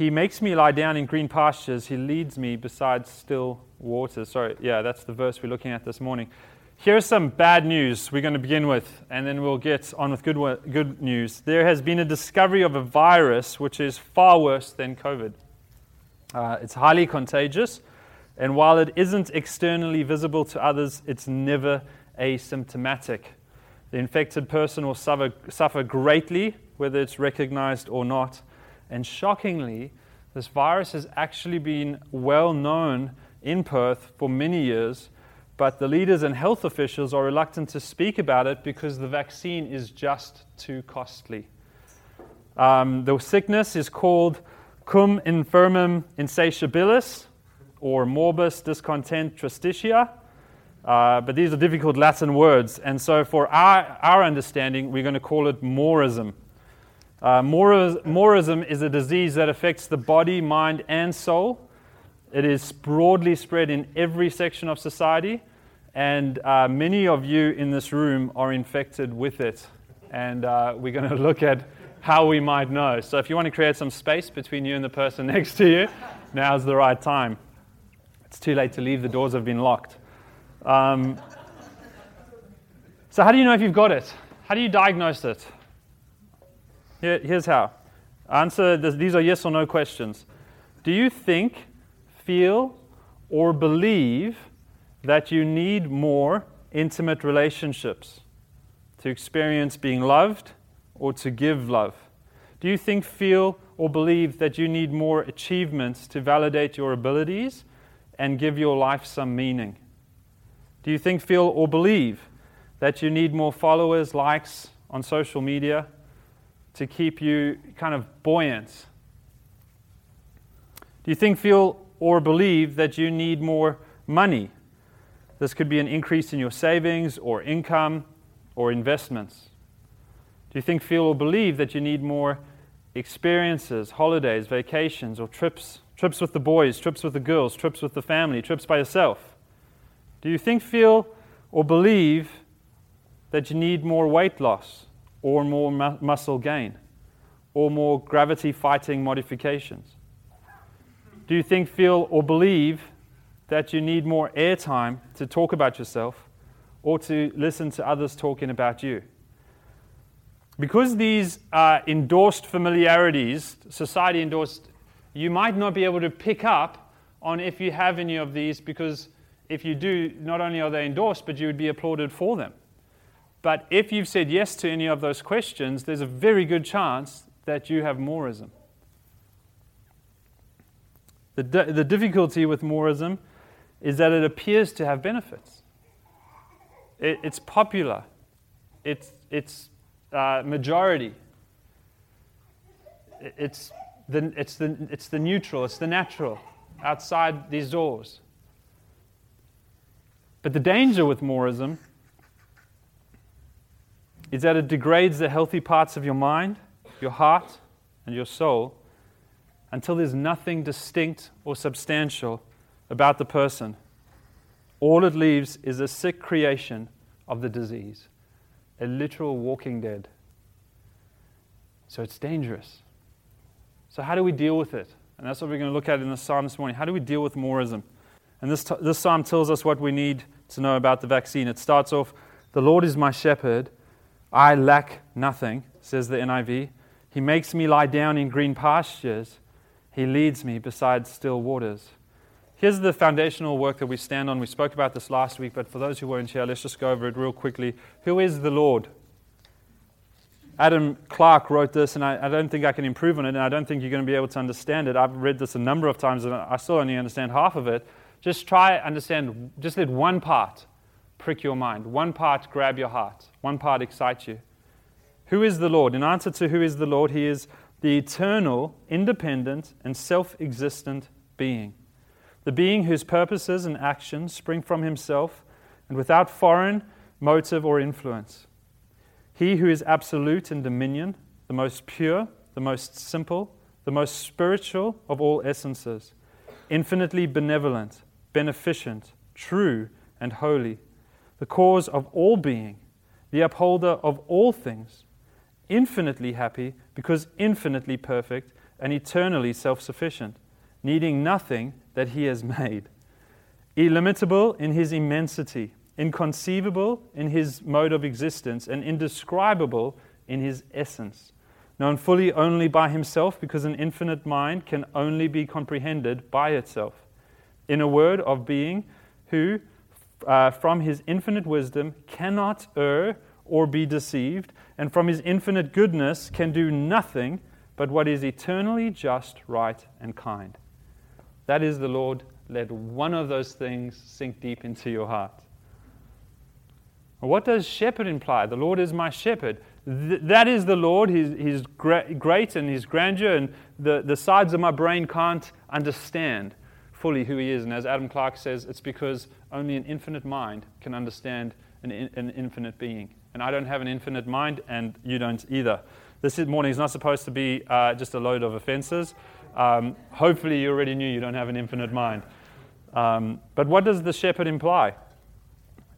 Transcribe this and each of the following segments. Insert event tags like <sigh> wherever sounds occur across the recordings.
He makes me lie down in green pastures. He leads me beside still waters. Sorry, yeah, that's the verse we're looking at this morning. Here's some bad news we're going to begin with, and then we'll get on with good, good news. There has been a discovery of a virus which is far worse than COVID. Uh, it's highly contagious, and while it isn't externally visible to others, it's never asymptomatic. The infected person will suffer, suffer greatly, whether it's recognized or not. And shockingly, this virus has actually been well known in Perth for many years but the leaders and health officials are reluctant to speak about it because the vaccine is just too costly. Um, the sickness is called cum infirmum insatiabilis or morbus discontent tristitia. Uh, but these are difficult Latin words, and so for our, our understanding, we're going to call it morism. Uh, morism is a disease that affects the body, mind, and soul. It is broadly spread in every section of society, and uh, many of you in this room are infected with it. And uh, we're going <laughs> to look at how we might know. So if you want to create some space between you and the person <laughs> next to you, now's the right time. It's too late to leave, the doors have been locked. Um, so, how do you know if you've got it? How do you diagnose it? Here, here's how. Answer this, these are yes or no questions. Do you think, feel, or believe that you need more intimate relationships to experience being loved or to give love? Do you think, feel, or believe that you need more achievements to validate your abilities and give your life some meaning? Do you think, feel, or believe that you need more followers, likes on social media to keep you kind of buoyant? Do you think, feel, or believe that you need more money this could be an increase in your savings or income or investments. Do you think, feel, or believe that you need more experiences, holidays, vacations, or trips? Trips with the boys, trips with the girls, trips with the family, trips by yourself? Do you think, feel, or believe that you need more weight loss or more mu- muscle gain or more gravity fighting modifications? Do you think, feel, or believe that you need more airtime to talk about yourself or to listen to others talking about you. Because these are endorsed familiarities, society endorsed, you might not be able to pick up on if you have any of these because if you do, not only are they endorsed, but you would be applauded for them. But if you've said yes to any of those questions, there's a very good chance that you have morism. The, the difficulty with morism is that it appears to have benefits. It, it's popular, it's, it's uh, majority, it's the, it's, the, it's the neutral, it's the natural outside these doors. But the danger with morism is that it degrades the healthy parts of your mind, your heart, and your soul until there's nothing distinct or substantial about the person. All it leaves is a sick creation of the disease, a literal walking dead. So it's dangerous. So, how do we deal with it? And that's what we're going to look at in the psalm this morning. How do we deal with morism? And this, this psalm tells us what we need to know about the vaccine. It starts off The Lord is my shepherd, I lack nothing, says the NIV. He makes me lie down in green pastures, He leads me beside still waters. Here's the foundational work that we stand on. We spoke about this last week, but for those who weren't here, let's just go over it real quickly. Who is the Lord? Adam Clarke wrote this, and I, I, don't think I can improve on it, and I don't think you're going to be able to understand it. I've read this a number of times, and I still only understand half of it. Just try understand. Just let one part prick your mind, one part grab your heart, one part excite you. Who is the Lord? In answer to who is the Lord, He is the eternal, independent, and self-existent being the being whose purposes and actions spring from himself and without foreign motive or influence. He who is absolute in dominion, the most pure, the most simple, the most spiritual of all essences, infinitely benevolent, beneficent, true, and holy, the cause of all being, the upholder of all things, infinitely happy because infinitely perfect, and eternally self sufficient, needing nothing that he has made. Illimitable in his immensity, inconceivable in his mode of existence, and indescribable in his essence. Known fully only by himself, because an infinite mind can only be comprehended by itself. In a word, of being who, uh, from his infinite wisdom, cannot err or be deceived, and from his infinite goodness can do nothing but what is eternally just, right, and kind. That is the Lord. Let one of those things sink deep into your heart. What does shepherd imply? The Lord is my shepherd. Th- that is the Lord. He's, he's gra- great and His grandeur, and the, the sides of my brain can't understand fully who He is. And as Adam Clarke says, it's because only an infinite mind can understand an, in, an infinite being. And I don't have an infinite mind, and you don't either. This morning is not supposed to be uh, just a load of offenses. Um, hopefully, you already knew you don't have an infinite mind. Um, but what does the shepherd imply?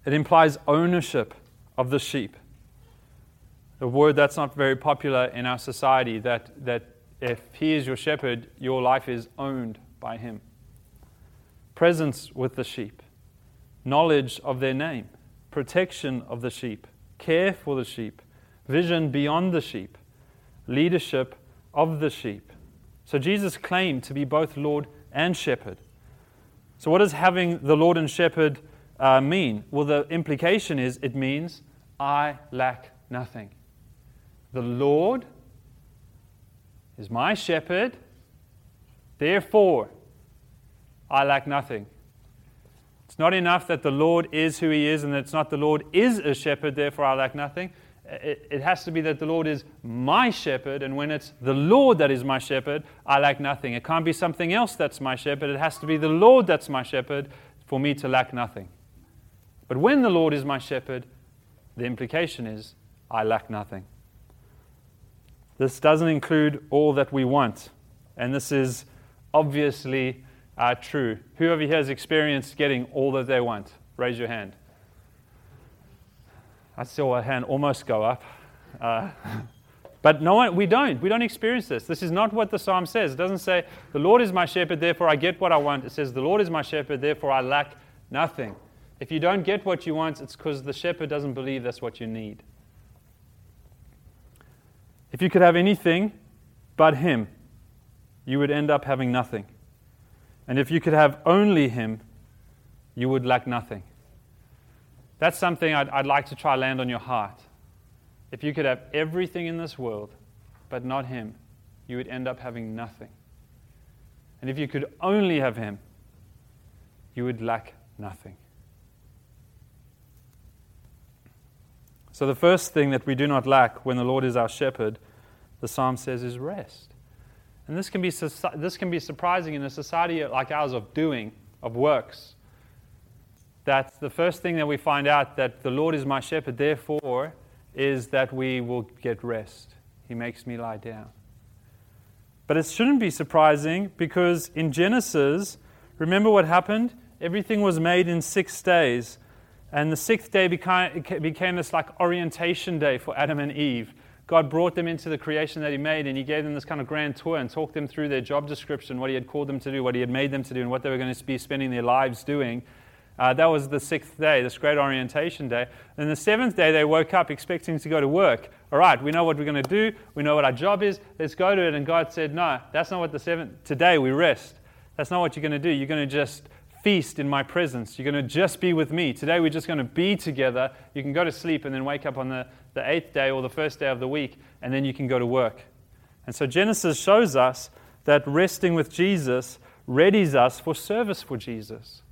It implies ownership of the sheep. A word that's not very popular in our society, that, that if he is your shepherd, your life is owned by him. Presence with the sheep, knowledge of their name, protection of the sheep, care for the sheep, vision beyond the sheep, leadership of the sheep. So Jesus claimed to be both Lord and Shepherd. So, what does having the Lord and Shepherd uh, mean? Well, the implication is it means I lack nothing. The Lord is my shepherd, therefore I lack nothing. It's not enough that the Lord is who he is and that it's not the Lord is a shepherd, therefore I lack nothing it, it has to be that the Lord is my shepherd, and when it's the Lord that is my shepherd, I lack nothing. It can't be something else that's my shepherd. It has to be the Lord that's my shepherd for me to lack nothing. But when the Lord is my shepherd, the implication is I lack nothing. This doesn't include all that we want, and this is obviously uh, true. Whoever has experienced getting all that they want? Raise your hand. I saw a hand almost go up. Uh, <laughs> but no one, we don't. We don't experience this. This is not what the psalm says. It doesn't say, The Lord is my shepherd, therefore I get what I want. It says, The Lord is my shepherd, therefore I lack nothing. If you don't get what you want, it's because the shepherd doesn't believe that's what you need. If you could have anything but Him, you would end up having nothing. And if you could have only Him, you would lack nothing. That's something I'd, I'd like to try land on your heart. If you could have everything in this world, but not Him, you would end up having nothing. And if you could only have Him, you would lack nothing. So, the first thing that we do not lack when the Lord is our shepherd, the psalm says, is rest. And this can be, this can be surprising in a society like ours of doing, of works that the first thing that we find out that the Lord is my shepherd, therefore, is that we will get rest. He makes me lie down. But it shouldn't be surprising because in Genesis, remember what happened? Everything was made in six days. And the sixth day became, became this like orientation day for Adam and Eve. God brought them into the creation that He made, and He gave them this kind of grand tour and talked them through their job description, what He had called them to do, what He had made them to do, and what they were going to be spending their lives doing. Uh, that was the sixth day, this great orientation day. And the seventh day, they woke up expecting to go to work. All right, we know what we're going to do. We know what our job is. Let's go to it. And God said, No, that's not what the seventh. Today we rest. That's not what you're going to do. You're going to just feast in my presence. You're going to just be with me. Today we're just going to be together. You can go to sleep and then wake up on the, the eighth day or the first day of the week, and then you can go to work. And so Genesis shows us that resting with Jesus readies us for service for Jesus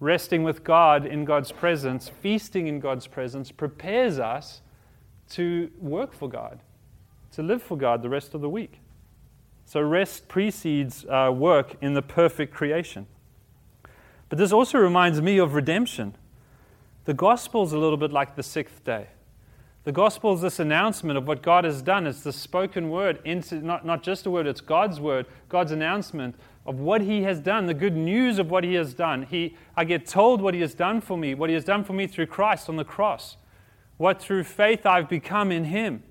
resting with God in God's presence, feasting in God's presence, prepares us to work for God, to live for God the rest of the week. So, rest precedes uh, work in the perfect creation. But this also reminds me of redemption. The gospel is a little bit like the sixth day. The gospel is this announcement of what God has done. It's the spoken word, not, not just a word, it's God's word, God's announcement of what he has done, the good news of what he has done. He, I get told what he has done for me, what he has done for me through Christ on the cross, what through faith I've become in him.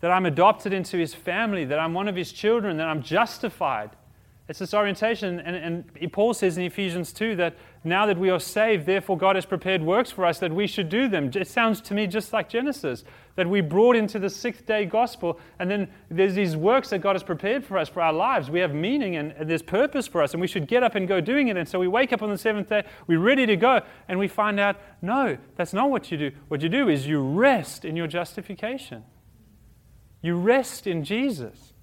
that I'm adopted into his family, that I'm one of his children, that I'm justified. It's this orientation. And, and Paul says in Ephesians 2 that now that we are saved, therefore God has prepared works for us that we should do them. It sounds to me just like Genesis, that we brought into the sixth day gospel, and then there's these works that God has prepared for us for our lives. We have meaning and, and there's purpose for us, and we should get up and go doing it. And so we wake up on the seventh day, we're ready to go, and we find out, no, that's not what you do. What you do is you rest in your justification. You rest in Jesus.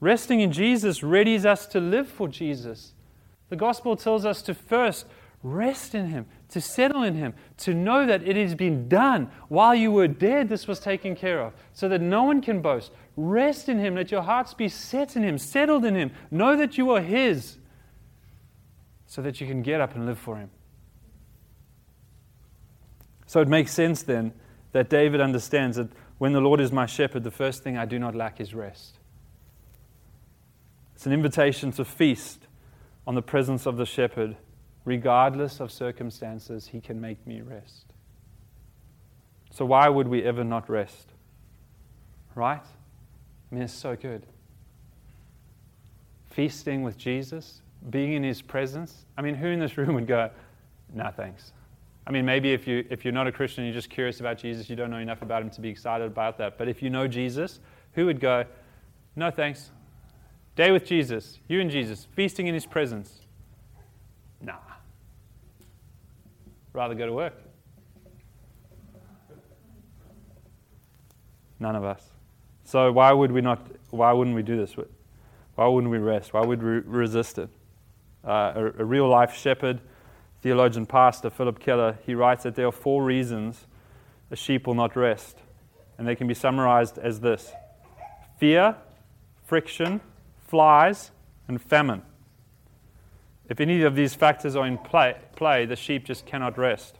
Resting in Jesus readies us to live for Jesus. The gospel tells us to first rest in Him, to settle in Him, to know that it has been done. While you were dead, this was taken care of, so that no one can boast. Rest in Him, let your hearts be set in Him, settled in Him. Know that you are His, so that you can get up and live for Him. So it makes sense then that David understands that when the Lord is my shepherd, the first thing I do not lack is rest. It's an invitation to feast on the presence of the shepherd. Regardless of circumstances, he can make me rest. So, why would we ever not rest? Right? I mean, it's so good. Feasting with Jesus, being in his presence. I mean, who in this room would go, no, thanks? I mean, maybe if, you, if you're not a Christian, you're just curious about Jesus, you don't know enough about him to be excited about that. But if you know Jesus, who would go, no thanks, Day with Jesus, you and Jesus, feasting in his presence. Nah. Rather go to work. None of us. So why would we not why wouldn't we do this? Why wouldn't we rest? Why would we resist it? Uh, a, a real life shepherd, theologian pastor Phillip Keller, he writes that there are four reasons a sheep will not rest. And they can be summarized as this fear, friction, flies, and famine. If any of these factors are in play, play, the sheep just cannot rest.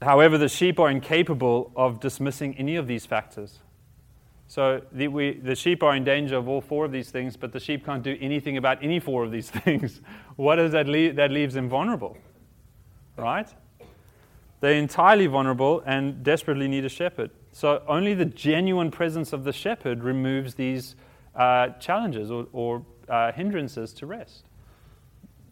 However, the sheep are incapable of dismissing any of these factors. So the, we, the sheep are in danger of all four of these things, but the sheep can't do anything about any four of these <laughs> things. what does that leave? That leaves them vulnerable, right? They're entirely vulnerable and desperately need a shepherd. So only the genuine presence of the shepherd removes these uh, challenges or, or uh, hindrances to rest.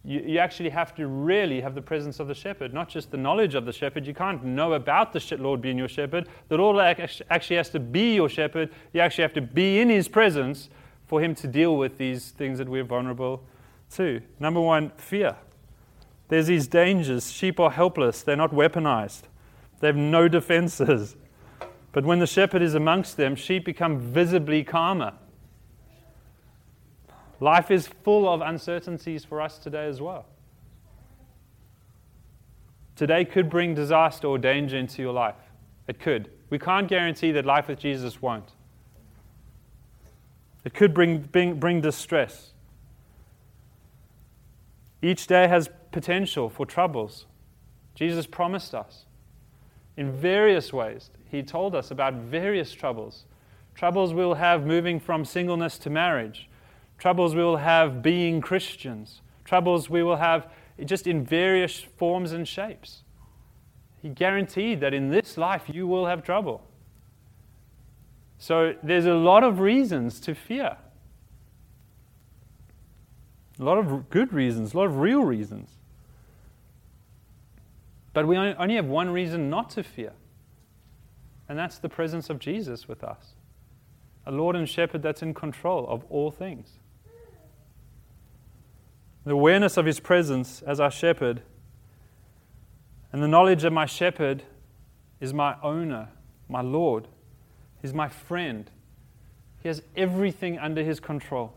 You, you, actually have to really have the presence of the shepherd, not just the knowledge of the shepherd. You can't know about the Lord being your shepherd. The Lord actually has to be your shepherd. You actually have to be in his presence for him to deal with these things that we're vulnerable to. Number one, fear. There's these dangers. Sheep are helpless, they're not weaponized, they have no defenses. But when the shepherd is amongst them, sheep become visibly calmer. Life is full of uncertainties for us today as well. Today could bring disaster or danger into your life. It could. We can't guarantee that life with Jesus won't. It could bring, bring, bring distress. Each day has potential for troubles. Jesus promised us in various ways. He told us about various troubles. Troubles we'll have moving from singleness to marriage, troubles we will have being Christians, troubles we will have just in various forms and shapes. He guaranteed that in this life you will have trouble. So there's a lot of reasons to fear. A lot of good reasons, a lot of real reasons. But we only have one reason not to fear, and that's the presence of Jesus with us a Lord and Shepherd that's in control of all things. The awareness of His presence as our shepherd and the knowledge that my shepherd is my owner, my Lord, He's my friend. He has everything under His control.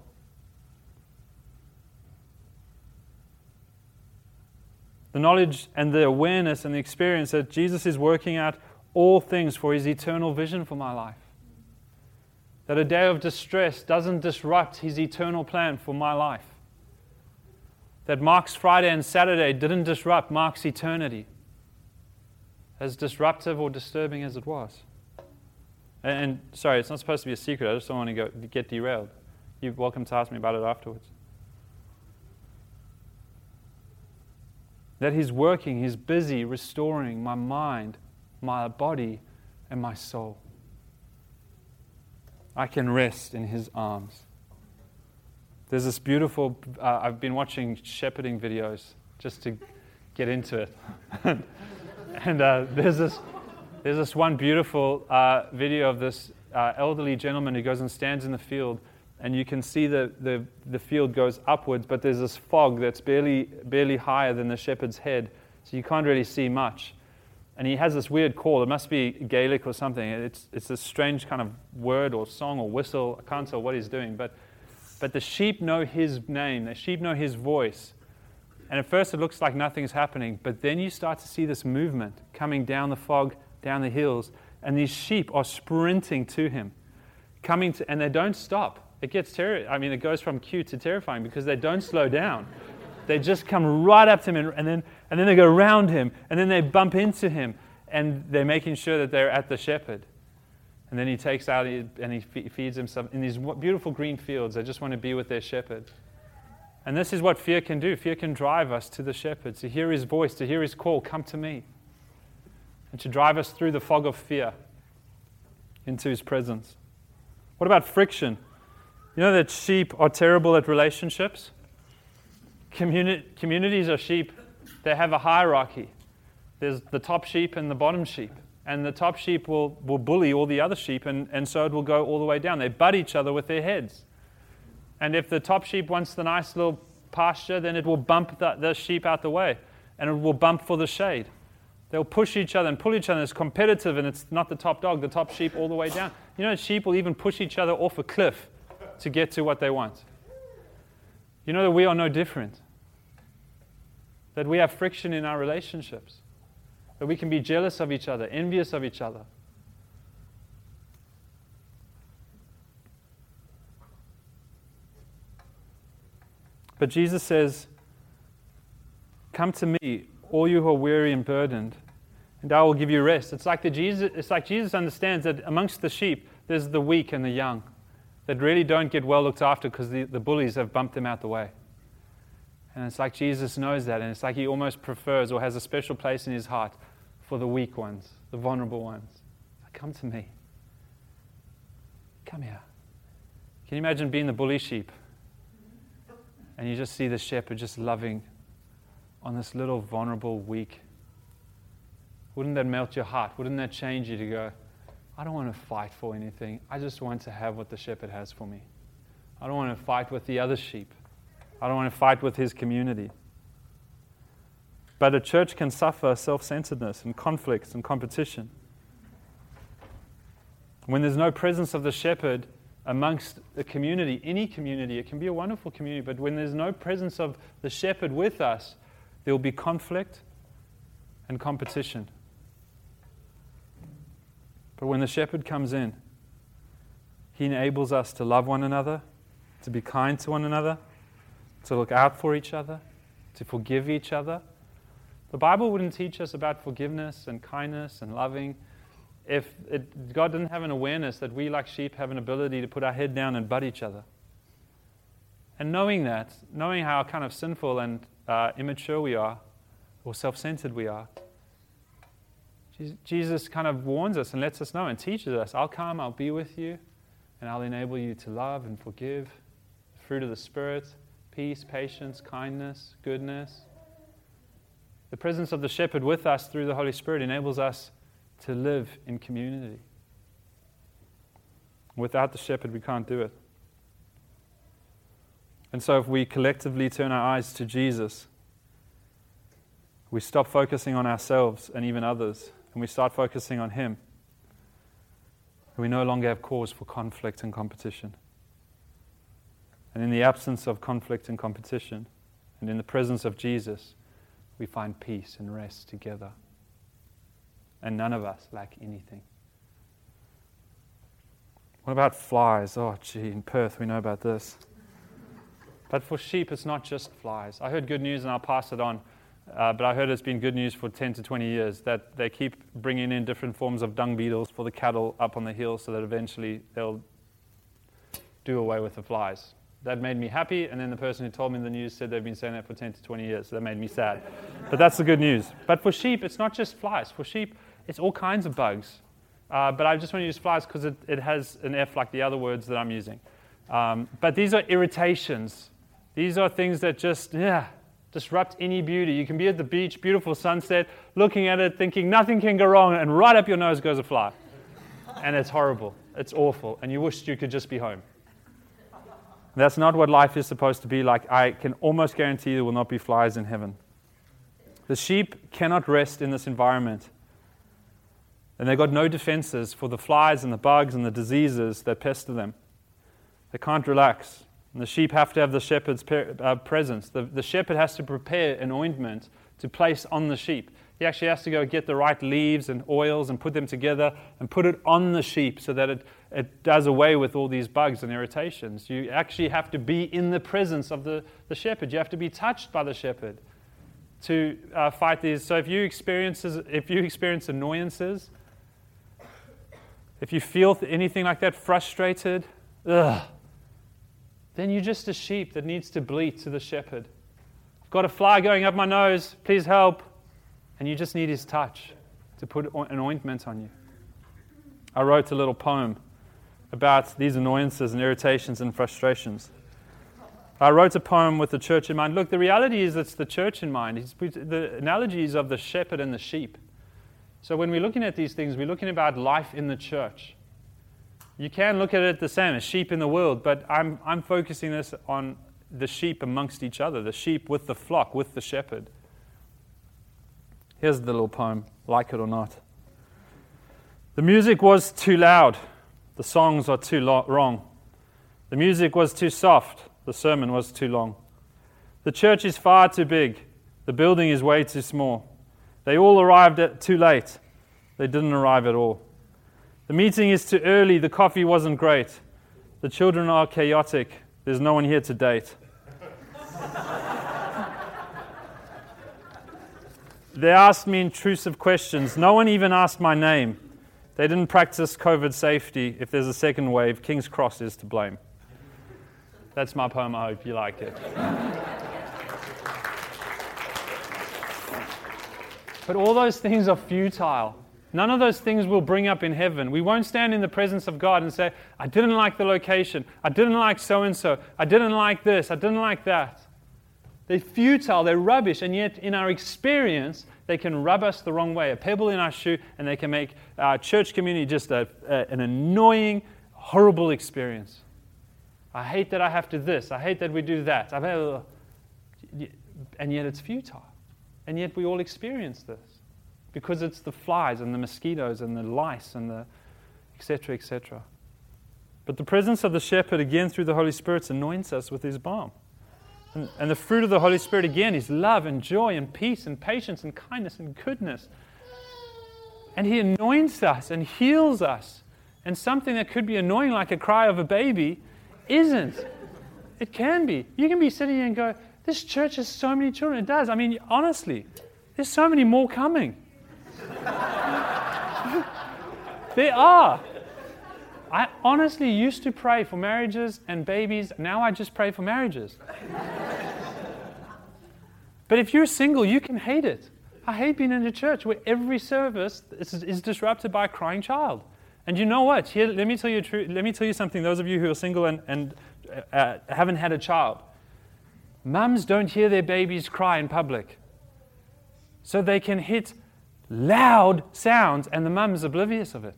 The knowledge and the awareness and the experience that Jesus is working out all things for his eternal vision for my life. That a day of distress doesn't disrupt his eternal plan for my life. That Mark's Friday and Saturday didn't disrupt Mark's eternity, as disruptive or disturbing as it was. And, and sorry, it's not supposed to be a secret. I just don't want to go, get derailed. You're welcome to ask me about it afterwards. That He's working, He's busy restoring my mind, my body, and my soul. I can rest in his arms. There's this beautiful, uh, I've been watching shepherding videos just to get into it. <laughs> and uh, there's, this, there's this one beautiful uh, video of this uh, elderly gentleman who goes and stands in the field, and you can see the, the, the field goes upwards, but there's this fog that's barely, barely higher than the shepherd's head, so you can't really see much. And he has this weird call. It must be Gaelic or something. It's, it's a strange kind of word or song or whistle. I can't tell what he's doing, but but the sheep know his name, the sheep know his voice. And at first it looks like nothing's happening, but then you start to see this movement coming down the fog, down the hills, and these sheep are sprinting to him, coming to, and they don't stop. It gets terrifying. I mean, it goes from cute to terrifying because they don't slow down. They just come right up to him, and, and then, and then they go around him, and then they bump into him, and they're making sure that they're at the shepherd. And then he takes out and he feeds himself in these beautiful green fields. They just want to be with their shepherd. And this is what fear can do. Fear can drive us to the shepherd, to hear his voice, to hear his call, come to me. And to drive us through the fog of fear into his presence. What about friction? You know that sheep are terrible at relationships? Communi- communities are sheep, they have a hierarchy. There's the top sheep and the bottom sheep and the top sheep will, will bully all the other sheep, and, and so it will go all the way down. They butt each other with their heads. And if the top sheep wants the nice little pasture, then it will bump the, the sheep out the way, and it will bump for the shade. They'll push each other and pull each other. It's competitive, and it's not the top dog, the top sheep all the way down. You know, sheep will even push each other off a cliff to get to what they want. You know that we are no different, that we have friction in our relationships that we can be jealous of each other, envious of each other. But Jesus says, Come to me, all you who are weary and burdened, and I will give you rest. It's like, the Jesus, it's like Jesus understands that amongst the sheep, there's the weak and the young that really don't get well looked after because the, the bullies have bumped them out the way. And it's like Jesus knows that, and it's like he almost prefers or has a special place in his heart for the weak ones, the vulnerable ones. Come to me. Come here. Can you imagine being the bully sheep? And you just see the shepherd just loving on this little vulnerable, weak. Wouldn't that melt your heart? Wouldn't that change you to go, I don't want to fight for anything. I just want to have what the shepherd has for me. I don't want to fight with the other sheep. I don't want to fight with his community. But a church can suffer self centeredness and conflicts and competition. When there's no presence of the shepherd amongst the community, any community, it can be a wonderful community, but when there's no presence of the shepherd with us, there will be conflict and competition. But when the shepherd comes in, he enables us to love one another, to be kind to one another, to look out for each other, to forgive each other, the Bible wouldn't teach us about forgiveness and kindness and loving if it, God didn't have an awareness that we, like sheep, have an ability to put our head down and butt each other. And knowing that, knowing how kind of sinful and uh, immature we are, or self centered we are, Jesus kind of warns us and lets us know and teaches us I'll come, I'll be with you, and I'll enable you to love and forgive. Fruit of the Spirit, peace, patience, kindness, goodness, the presence of the shepherd with us through the Holy Spirit enables us to live in community. Without the shepherd, we can't do it. And so, if we collectively turn our eyes to Jesus, we stop focusing on ourselves and even others, and we start focusing on Him. We no longer have cause for conflict and competition. And in the absence of conflict and competition, and in the presence of Jesus, we find peace and rest together. And none of us lack anything. What about flies? Oh, gee, in Perth we know about this. But for sheep, it's not just flies. I heard good news and I'll pass it on. Uh, but I heard it's been good news for 10 to 20 years that they keep bringing in different forms of dung beetles for the cattle up on the hill so that eventually they'll do away with the flies that made me happy. And then the person who told me the news said they've been saying that for 10 to 20 years. So that made me sad. but that's the good news. But for sheep, it's not just flies. For sheep, it's all kinds of bugs. Uh, but I just want to use flies because it, it has an F like the other words that I'm using. Um, but these are irritations. These are things that just, yeah, disrupt any beauty. You can be at the beach, beautiful sunset, looking at it, thinking nothing can go wrong, and right up your nose goes a fly. and it's horrible. It's awful. And you wish you could just be home. That's not what life is supposed to be like. I can almost guarantee there will not be flies in heaven. The sheep cannot rest in this environment. And they've got no defenses for the flies and the bugs and the diseases that pester them. They can't relax. And the sheep have to have the shepherd's uh, presence. The, the shepherd has to prepare an ointment to place on the sheep. He actually has to go get the right leaves and oils and put them together and put it on the sheep so that it, it does away with all these bugs and irritations. You actually have to be in the presence of the, the shepherd. You have to be touched by the shepherd to uh, fight these. So if you experience, if you experience annoyances, if you feel anything like that, frustrated, ugh, then you're just a sheep that needs to bleat to the shepherd. I've got a fly going up my nose, please help. And you just need his touch to put an ointment on you. I wrote a little poem about these annoyances and irritations and frustrations. I wrote a poem with the church in mind. Look, the reality is it's the church in mind. It's the analogy is of the shepherd and the sheep. So when we're looking at these things, we're looking about life in the church. You can look at it the same as sheep in the world, but I'm, I'm focusing this on the sheep amongst each other, the sheep with the flock, with the shepherd. Here's the little poem, like it or not. The music was too loud, the songs are too lo- wrong. The music was too soft, the sermon was too long. The church is far too big, the building is way too small. They all arrived at too late, they didn't arrive at all. The meeting is too early, the coffee wasn't great. The children are chaotic, there's no one here to date. <laughs> they asked me intrusive questions. No one even asked my name. They didn't practice COVID safety. If there's a second wave, King's Cross is to blame. That's my poem. I hope you like it. <laughs> but all those things are futile. None of those things will bring up in heaven. We won't stand in the presence of God and say, I didn't like the location. I didn't like so and so. I didn't like this. I didn't like that. They're futile. They're rubbish. And yet, in our experience, they can rub us the wrong way. A pebble in our shoe, and they can make our church community just a, a, an annoying, horrible experience. I hate that I have to this. I hate that we do that. And yet, it's futile. And yet, we all experience this because it's the flies and the mosquitoes and the lice and the etc. etc. But the presence of the shepherd, again through the Holy Spirit, anoints us with his balm. And, and, the fruit of the Holy Spirit, again, is love and joy and peace and patience and kindness and goodness. And he anoints us and heals us. And something that could be annoying, like a cry of a baby, isn't. It can be. You can be sitting here and go, This church has so many children. It does. I mean, honestly, there's so many more coming. <laughs> there are. I honestly used to pray for marriages and babies. Now I just pray for marriages. but if you're single, you can hate it. I hate being in a church where every service is, is disrupted by a crying child. And you know what? Here, let me tell you, true, let me tell you something. Those of you who are single and, and uh, haven't had a child, mums don't hear their babies cry in public. So they can hit loud sounds, and the mum is oblivious of it.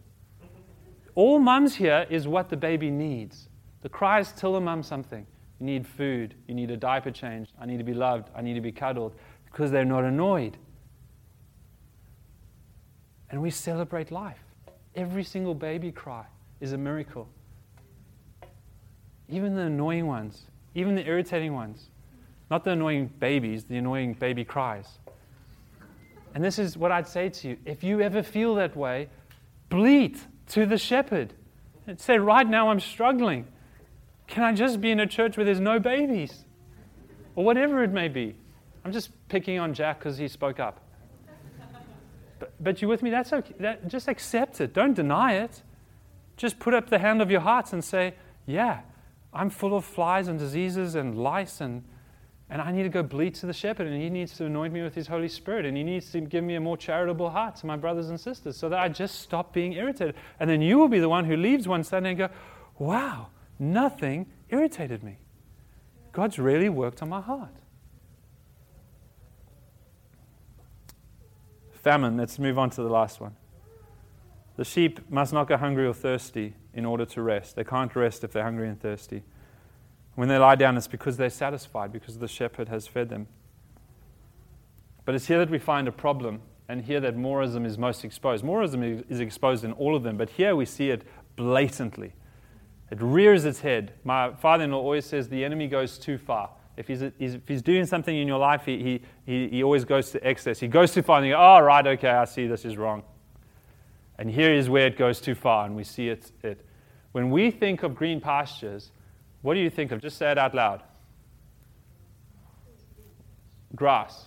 All mums hear is what the baby needs. The cries tell the mum something. You need food, you need a diaper change, I need to be loved, I need to be cuddled, because they're not annoyed. And we celebrate life. Every single baby cry is a miracle. Even the annoying ones, even the irritating ones. Not the annoying babies, the annoying baby cries. And this is what I'd say to you. If you ever feel that way, bleat to the shepherd and say, Right now I'm struggling. Can I just be in a church where there's no babies? Or whatever it may be. I'm just picking on Jack because he spoke up. But, but you with me? That's okay. That, just accept it. Don't deny it. Just put up the hand of your hearts and say, Yeah, I'm full of flies and diseases and lice and And I need to go bleat to the shepherd, and he needs to anoint me with his Holy Spirit, and he needs to give me a more charitable heart to my brothers and sisters so that I just stop being irritated. And then you will be the one who leaves one Sunday and go, Wow, nothing irritated me. God's really worked on my heart. Famine, let's move on to the last one. The sheep must not go hungry or thirsty in order to rest. They can't rest if they're hungry and thirsty. When they lie down, it's because they're satisfied, because the shepherd has fed them. But it's here that we find a problem, and here that morism is most exposed. Morism is exposed in all of them, but here we see it blatantly. It rears its head. My father in law always says the enemy goes too far. If he's, if he's doing something in your life, he, he, he always goes to excess. He goes too far and you go, oh, right, okay, I see this is wrong. And here is where it goes too far, and we see it. it. When we think of green pastures, what do you think of? Just say it out loud. Grass.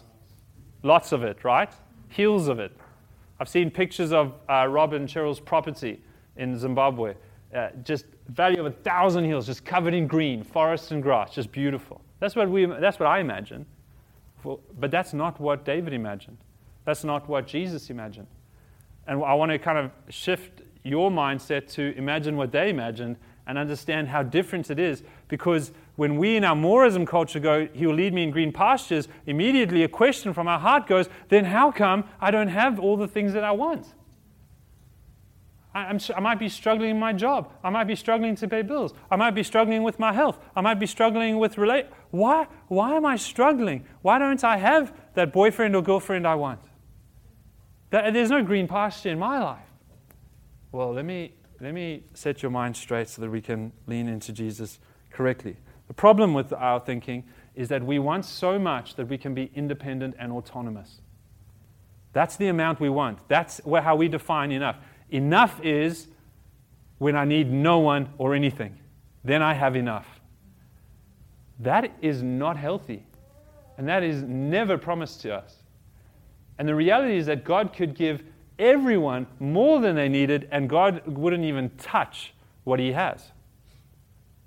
Lots of it, right? Hills of it. I've seen pictures of uh, Rob and Cheryl's property in Zimbabwe. Uh, just Valley of a Thousand Hills, just covered in green, forest and grass, just beautiful. That's what, we, that's what I imagine. But that's not what David imagined. That's not what Jesus imagined. And I want to kind of shift your mindset to imagine what they imagined and understand how different it is. Because when we in our morism culture go, He will lead me in green pastures, immediately a question from our heart goes, then how come I don't have all the things that I want? I, I might be struggling in my job. I might be struggling to pay bills. I might be struggling with my health. I might be struggling with relate. Why, why am I struggling? Why don't I have that boyfriend or girlfriend I want? There's no green pasture in my life. Well, let me, let me set your mind straight so that we can lean into Jesus correctly. The problem with our thinking is that we want so much that we can be independent and autonomous. That's the amount we want. That's how we define enough. Enough is when I need no one or anything. Then I have enough. That is not healthy. And that is never promised to us. And the reality is that God could give everyone more than they needed, and God wouldn't even touch what He has.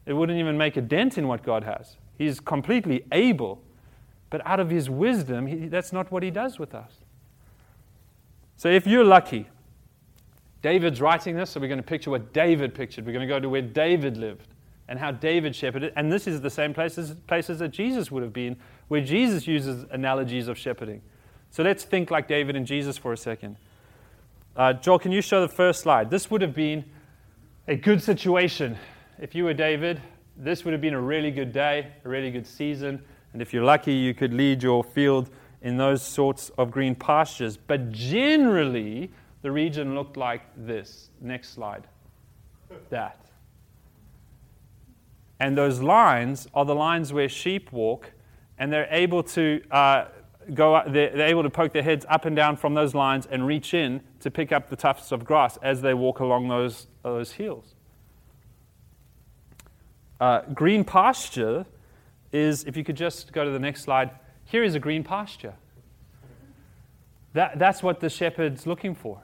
It wouldn't even make a dent in what God has. He's completely able, but out of His wisdom, he, that's not what He does with us. So if you're lucky, David's writing this, so we're going to picture what David pictured. We're going to go to where David lived and how David shepherded. And this is the same places, places that Jesus would have been, where Jesus uses analogies of shepherding. So let's think like David and Jesus for a second. Uh, Joel, can you show the first slide? This would have been a good situation. If you were David, this would have been a really good day, a really good season. And if you're lucky, you could lead your field in those sorts of green pastures. But generally, the region looked like this. Next slide. That. And those lines are the lines where sheep walk, and they're able to uh, go. They're, able to poke their heads up and down from those lines and reach in to pick up the tufts of grass as they walk along those those hills. Uh, green pasture is, if you could just go to the next slide, here is a green pasture. That, that's what the shepherd's looking for.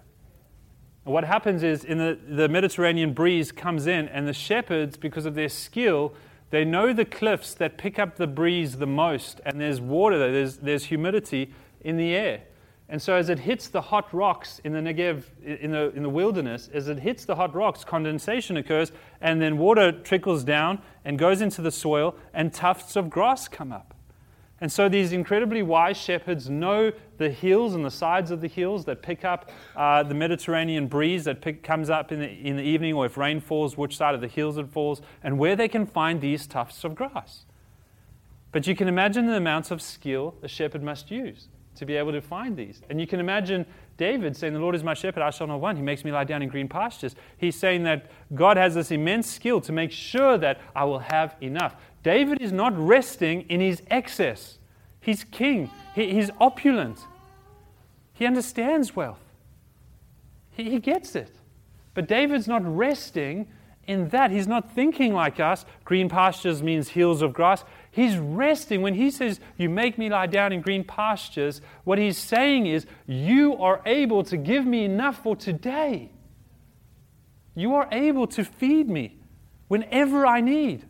What happens is in the, the Mediterranean breeze comes in, and the shepherds, because of their skill, they know the cliffs that pick up the breeze the most, and there's water there's, there's humidity in the air. And so, as it hits the hot rocks in the Negev, in the, in the wilderness, as it hits the hot rocks, condensation occurs, and then water trickles down and goes into the soil, and tufts of grass come up. And so these incredibly wise shepherds know the hills and the sides of the hills that pick up uh, the Mediterranean breeze that pick, comes up in the, in the evening, or if rain falls, which side of the hills it falls, and where they can find these tufts of grass. But you can imagine the amounts of skill a shepherd must use to be able to find these. And you can imagine David saying, The Lord is my shepherd, I shall not want. He makes me lie down in green pastures. He's saying that God has this immense skill to make sure that I will have enough. David is not resting in his excess. He's king, he, he's opulent, he understands wealth, he gets it. But David's not resting in that. He's not thinking like us. Green pastures means hills of grass. He's resting. When he says, You make me lie down in green pastures, what he's saying is, You are able to give me enough for today. You are able to feed me whenever I need.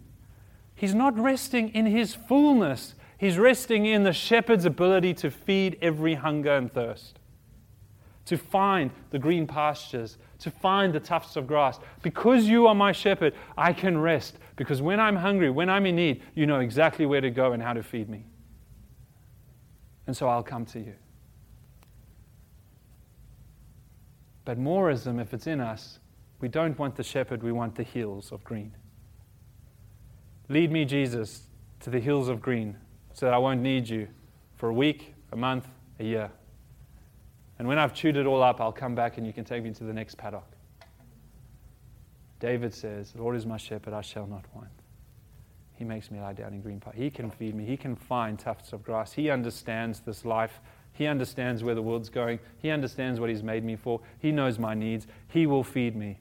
He's not resting in his fullness, He's resting in the shepherd's ability to feed every hunger and thirst, to find the green pastures, to find the tufts of grass. Because you are my shepherd, I can rest. Because when I'm hungry, when I'm in need, you know exactly where to go and how to feed me. And so I'll come to you. But moreism, if it's in us, we don't want the shepherd, we want the hills of green. Lead me, Jesus, to the hills of green so that I won't need you for a week, a month, a year. And when I've chewed it all up, I'll come back and you can take me to the next paddock. David says, The Lord is my shepherd, I shall not want. He makes me lie down in green pastures. He can feed me. He can find tufts of grass. He understands this life. He understands where the world's going. He understands what He's made me for. He knows my needs. He will feed me.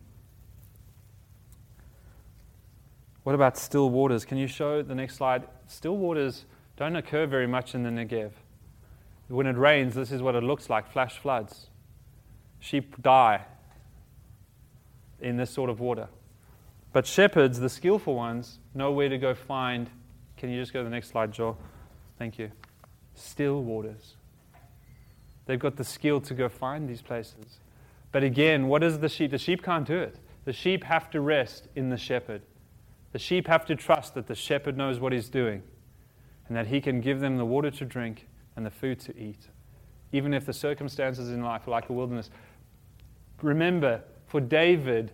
What about still waters? Can you show the next slide? Still waters don't occur very much in the Negev. When it rains, this is what it looks like flash floods. Sheep die in this sort of water. But shepherds, the skillful ones, know where to go find. Can you just go to the next slide, Joel? Thank you. Still waters. They've got the skill to go find these places. But again, what is the sheep? The sheep can't do it. The sheep have to rest in the shepherd. The sheep have to trust that the shepherd knows what he's doing and that he can give them the water to drink and the food to eat, even if the circumstances in life are like a wilderness. Remember, for David,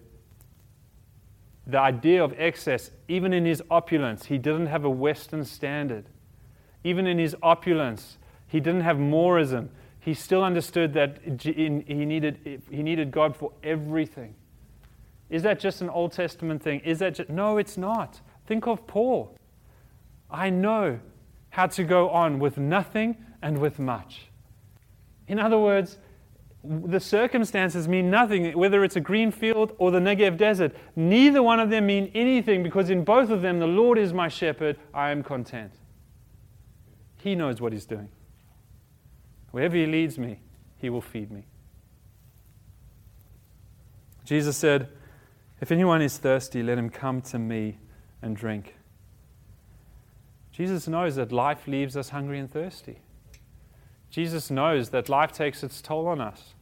the idea of excess, even in his opulence, he didn't have a Western standard. Even in his opulence, he didn't have moreism. He still understood that he needed, he needed God for everything. Is that just an Old Testament thing? Is that just, no, it's not. Think of Paul. I know how to go on with nothing and with much. In other words, the circumstances mean nothing, whether it's a green field or the Negev desert. Neither one of them mean anything because in both of them, the Lord is my shepherd, I am content. He knows what He's doing. Wherever He leads me, He will feed me. Jesus said, If anyone is thirsty, let him come to me and drink. Jesus knows that life leaves us hungry and thirsty. Jesus knows that life takes its toll on us,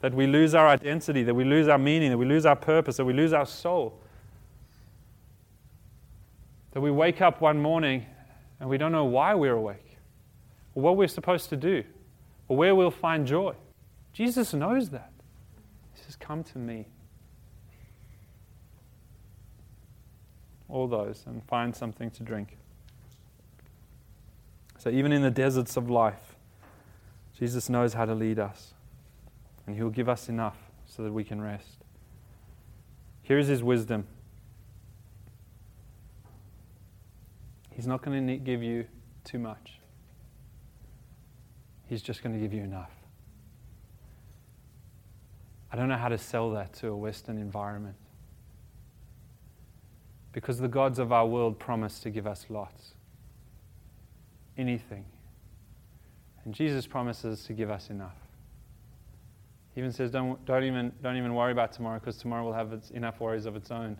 that we lose our identity, that we lose our meaning, that we lose our purpose, that we lose our soul. That we wake up one morning and we don't know why we're awake, or what we're supposed to do, or where we'll find joy. Jesus knows that. He says, Come to me. All those, and find something to drink. So, even in the deserts of life, Jesus knows how to lead us, and He'll give us enough so that we can rest. Here is His wisdom He's not going to give you too much, He's just going to give you enough. I don't know how to sell that to a Western environment. Because the gods of our world promise to give us lots. Anything. And Jesus promises to give us enough. He even says, don't, don't, even, don't even worry about tomorrow because tomorrow will have its, enough worries of its own.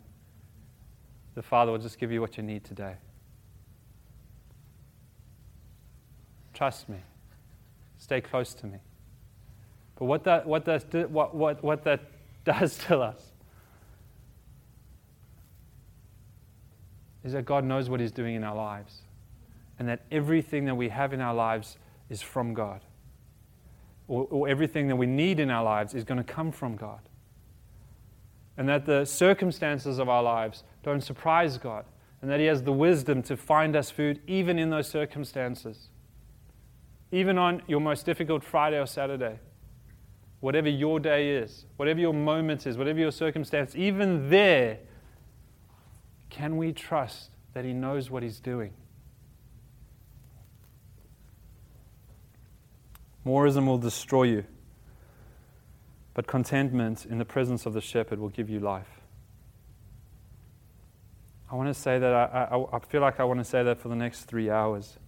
The Father will just give you what you need today. Trust me. Stay close to me. But what that, what that, what, what, what that <laughs> does tell us is that God knows what He's doing in our lives. And that everything that we have in our lives is from God. Or, or everything that we need in our lives is going to come from God. And that the circumstances of our lives don't surprise God. And that He has the wisdom to find us food even in those circumstances. Even on your most difficult Friday or Saturday. Whatever your day is, whatever your moment is, whatever your circumstance, even there, can we trust that He knows what He's doing? Moreism will destroy you, but contentment in the presence of the shepherd will give you life. I want to say that, I, I, I feel like I want to say that for the next three hours.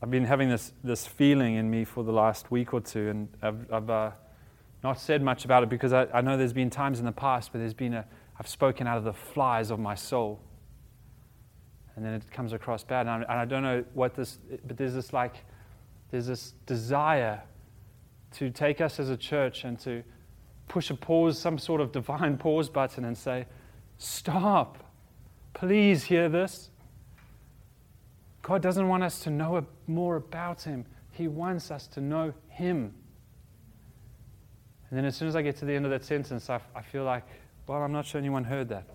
I've been having this, this feeling in me for the last week or two, and I've, I've uh, not said much about it because I, I know there's been times in the past where there's been a, I've spoken out of the flies of my soul. and then it comes across bad. And I, and I don't know what this, but there's this like, there's this desire to take us as a church and to push a pause, some sort of divine <laughs> pause button, and say, Stop. Please hear this. God doesn't want us to know more about Him, He wants us to know Him. And then as soon as I get to the end of that sentence, I, I feel like, well, I'm not sure anyone heard that.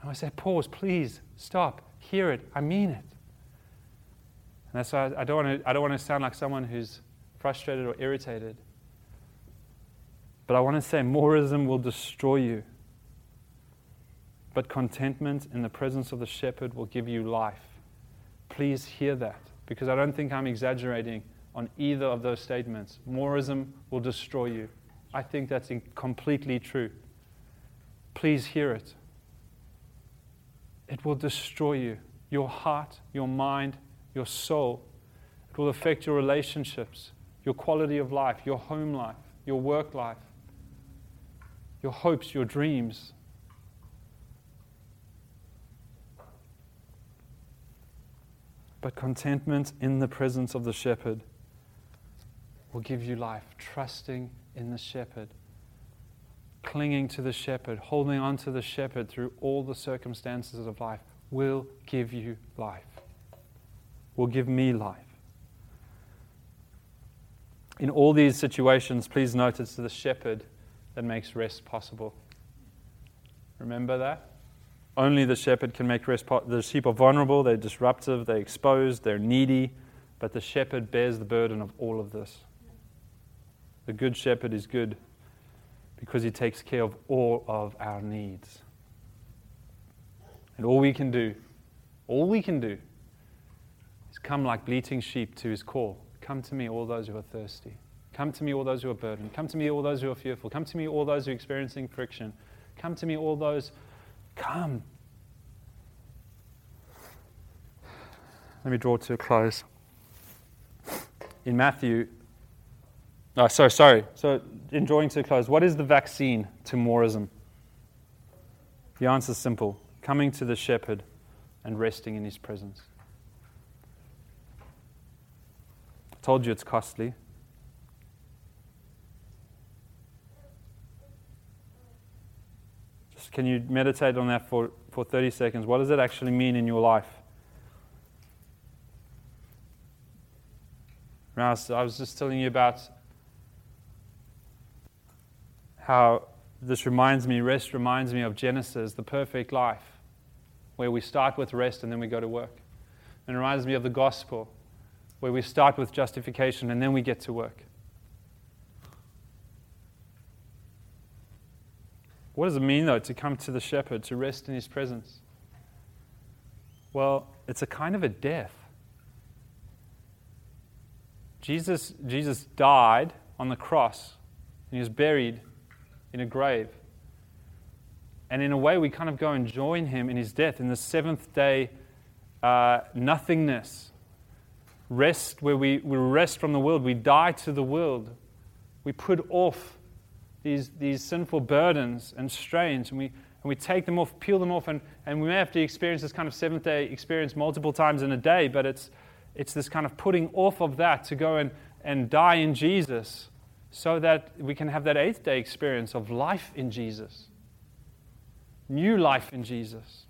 And I say, pause, please, stop, hear it, I mean it. And that's why I don't want to, I don't want to sound like someone who's frustrated or irritated. But I want to say, moreism will destroy you. But contentment in the presence of the shepherd will give you life. Please hear that, because I don't think I'm exaggerating on either of those statements. Moreism will destroy you. I think that's completely true. Please hear it. It will destroy you, your heart, your mind, your soul. It will affect your relationships, your quality of life, your home life, your work life, your hopes, your dreams. But contentment in the presence of the shepherd will give you life, trusting in the shepherd, clinging to the shepherd, holding on to the shepherd through all the circumstances of life will give you life, will give me life. In all these situations, please note it's the shepherd that makes rest possible. Remember that? Only the shepherd can make rest possible. The sheep are vulnerable, they're disruptive, they're exposed, they're needy, but the shepherd bears the burden of all of this. The good shepherd is good because he takes care of all of our needs. And all we can do, all we can do, is come like bleating sheep to his call. Come to me, all those who are thirsty. Come to me, all those who are burdened. Come to me, all those who are fearful. Come to me, all those who are experiencing friction. Come to me, all those. Come. Let me draw to a close. In Matthew, oh, sorry, sorry. So, in drawing to a close, what is the vaccine to moreism? The answer is simple coming to the shepherd and resting in his presence. I told you it's costly. Can you meditate on that for, for 30 seconds? What does it actually mean in your life? I was just telling you about how this reminds me, rest reminds me of Genesis, the perfect life, where we start with rest and then we go to work. And it reminds me of the gospel, where we start with justification and then we get to work. What does it mean, though, to come to the shepherd, to rest in his presence? Well, it's a kind of a death. Jesus, Jesus died on the cross, and he was buried in a grave. And in a way, we kind of go and join him in his death, in the seventh day uh, nothingness. Rest, where we, we rest from the world. We die to the world. We put off these, these sinful burdens and strains, and we, and we take them off, peel them off, and, and we may have to experience this kind of seventh day experience multiple times in a day, but it's, it's this kind of putting off of that to go and, and die in Jesus so that we can have that eighth day experience of life in Jesus, new life in Jesus.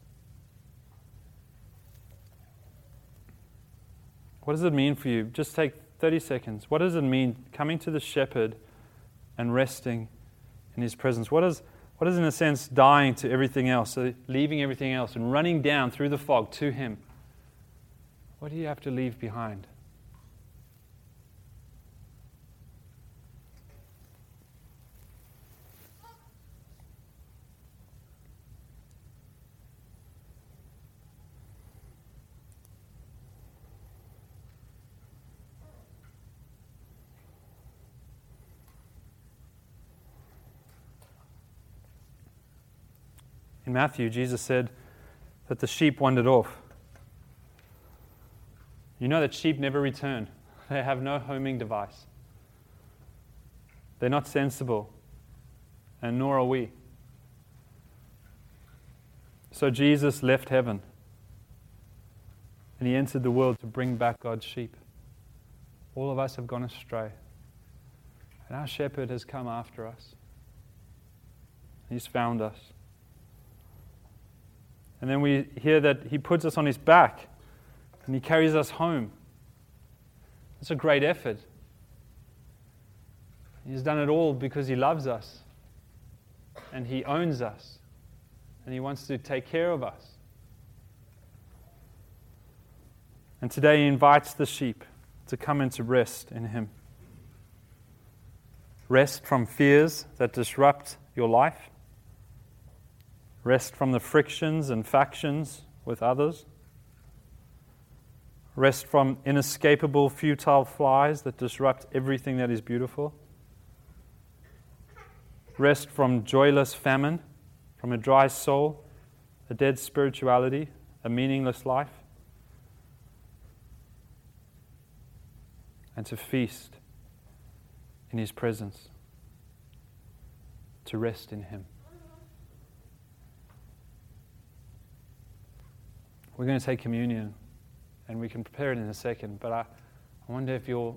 What does it mean for you? Just take 30 seconds. What does it mean coming to the shepherd and resting in his presence? What is, what is, in a sense, dying to everything else, so leaving everything else and running down through the fog to him? What do you have to leave behind? In Matthew, Jesus said that the sheep wandered off. You know that sheep never return, <laughs> they have no homing device. They're not sensible, and nor are we. So Jesus left heaven And he entered the world to bring back God's sheep. All of us have gone astray. And our shepherd has come after us. He's found us. And then we hear that he puts us on his back and he carries us home. It's a great effort. He's done it all because he loves us and he owns us and he wants to take care of us. And today he invites the sheep to come into rest in him. Rest from fears that disrupt your life. Rest from the frictions and factions with others. Rest from inescapable, futile flies that disrupt everything that is beautiful. Rest from joyless famine, from a dry soul, a dead spirituality, a meaningless life. And to feast in His presence, to rest in Him. We're going to take communion and we can prepare it in a second, but I, I wonder if you'll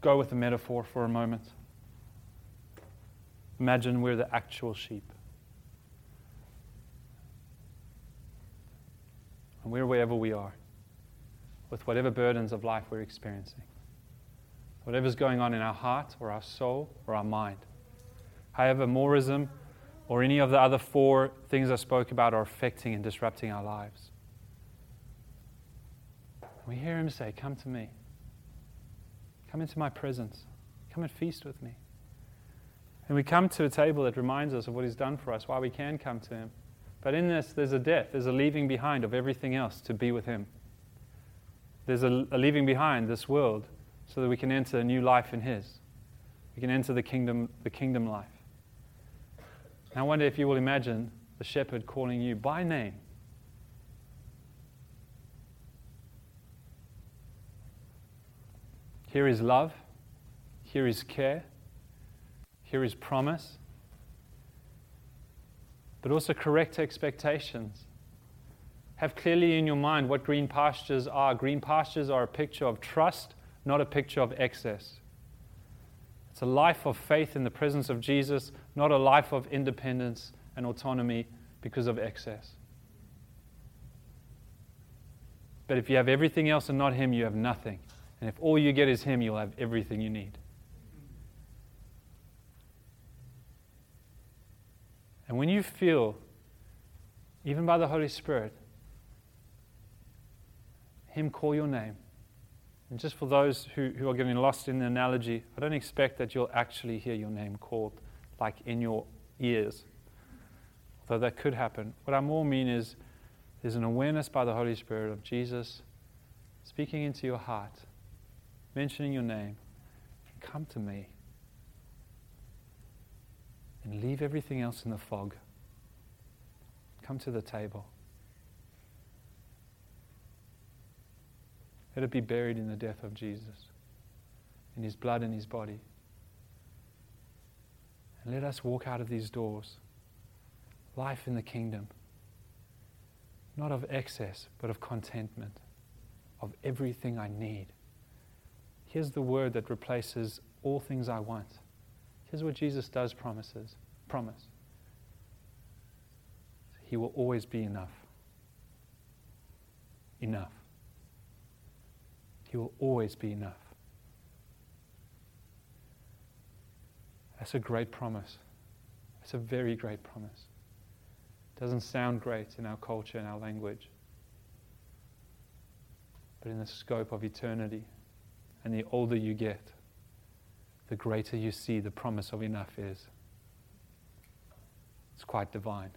go with the metaphor for a moment. Imagine we're the actual sheep. And we're wherever we are, with whatever burdens of life we're experiencing, whatever's going on in our heart or our soul or our mind. However, moreism or any of the other four things I spoke about are affecting and disrupting our lives. We hear him say, Come to me. Come into my presence. Come and feast with me. And we come to a table that reminds us of what he's done for us, why we can come to him. But in this, there's a death, there's a leaving behind of everything else to be with him. There's a, a leaving behind this world so that we can enter a new life in his. We can enter the kingdom, the kingdom life. I wonder if you will imagine the shepherd calling you by name. Here is love, here is care, here is promise, but also correct expectations. Have clearly in your mind what green pastures are. Green pastures are a picture of trust, not a picture of excess. It's a life of faith in the presence of Jesus, not a life of independence and autonomy because of excess. But if you have everything else and not Him, you have nothing. And if all you get is Him, you'll have everything you need. And when you feel, even by the Holy Spirit, Him call your name, and just for those who, who are getting lost in the analogy, I don't expect that you'll actually hear your name called like in your ears. Although that could happen. What I more mean is there's an awareness by the Holy Spirit of Jesus speaking into your heart, mentioning your name. Come to me. And leave everything else in the fog. Come to the table. Let it be buried in the death of Jesus, in his blood and his body. And let us walk out of these doors. Life in the kingdom. Not of excess, but of contentment, of everything I need. Here's the word that replaces all things I want. Here's what Jesus does promises promise. He will always be enough. Enough. He will always be enough. That's a great promise. It's a very great promise. It doesn't sound great in our culture and our language, but in the scope of eternity. And the older you get, the greater you see the promise of enough is. It's quite divine.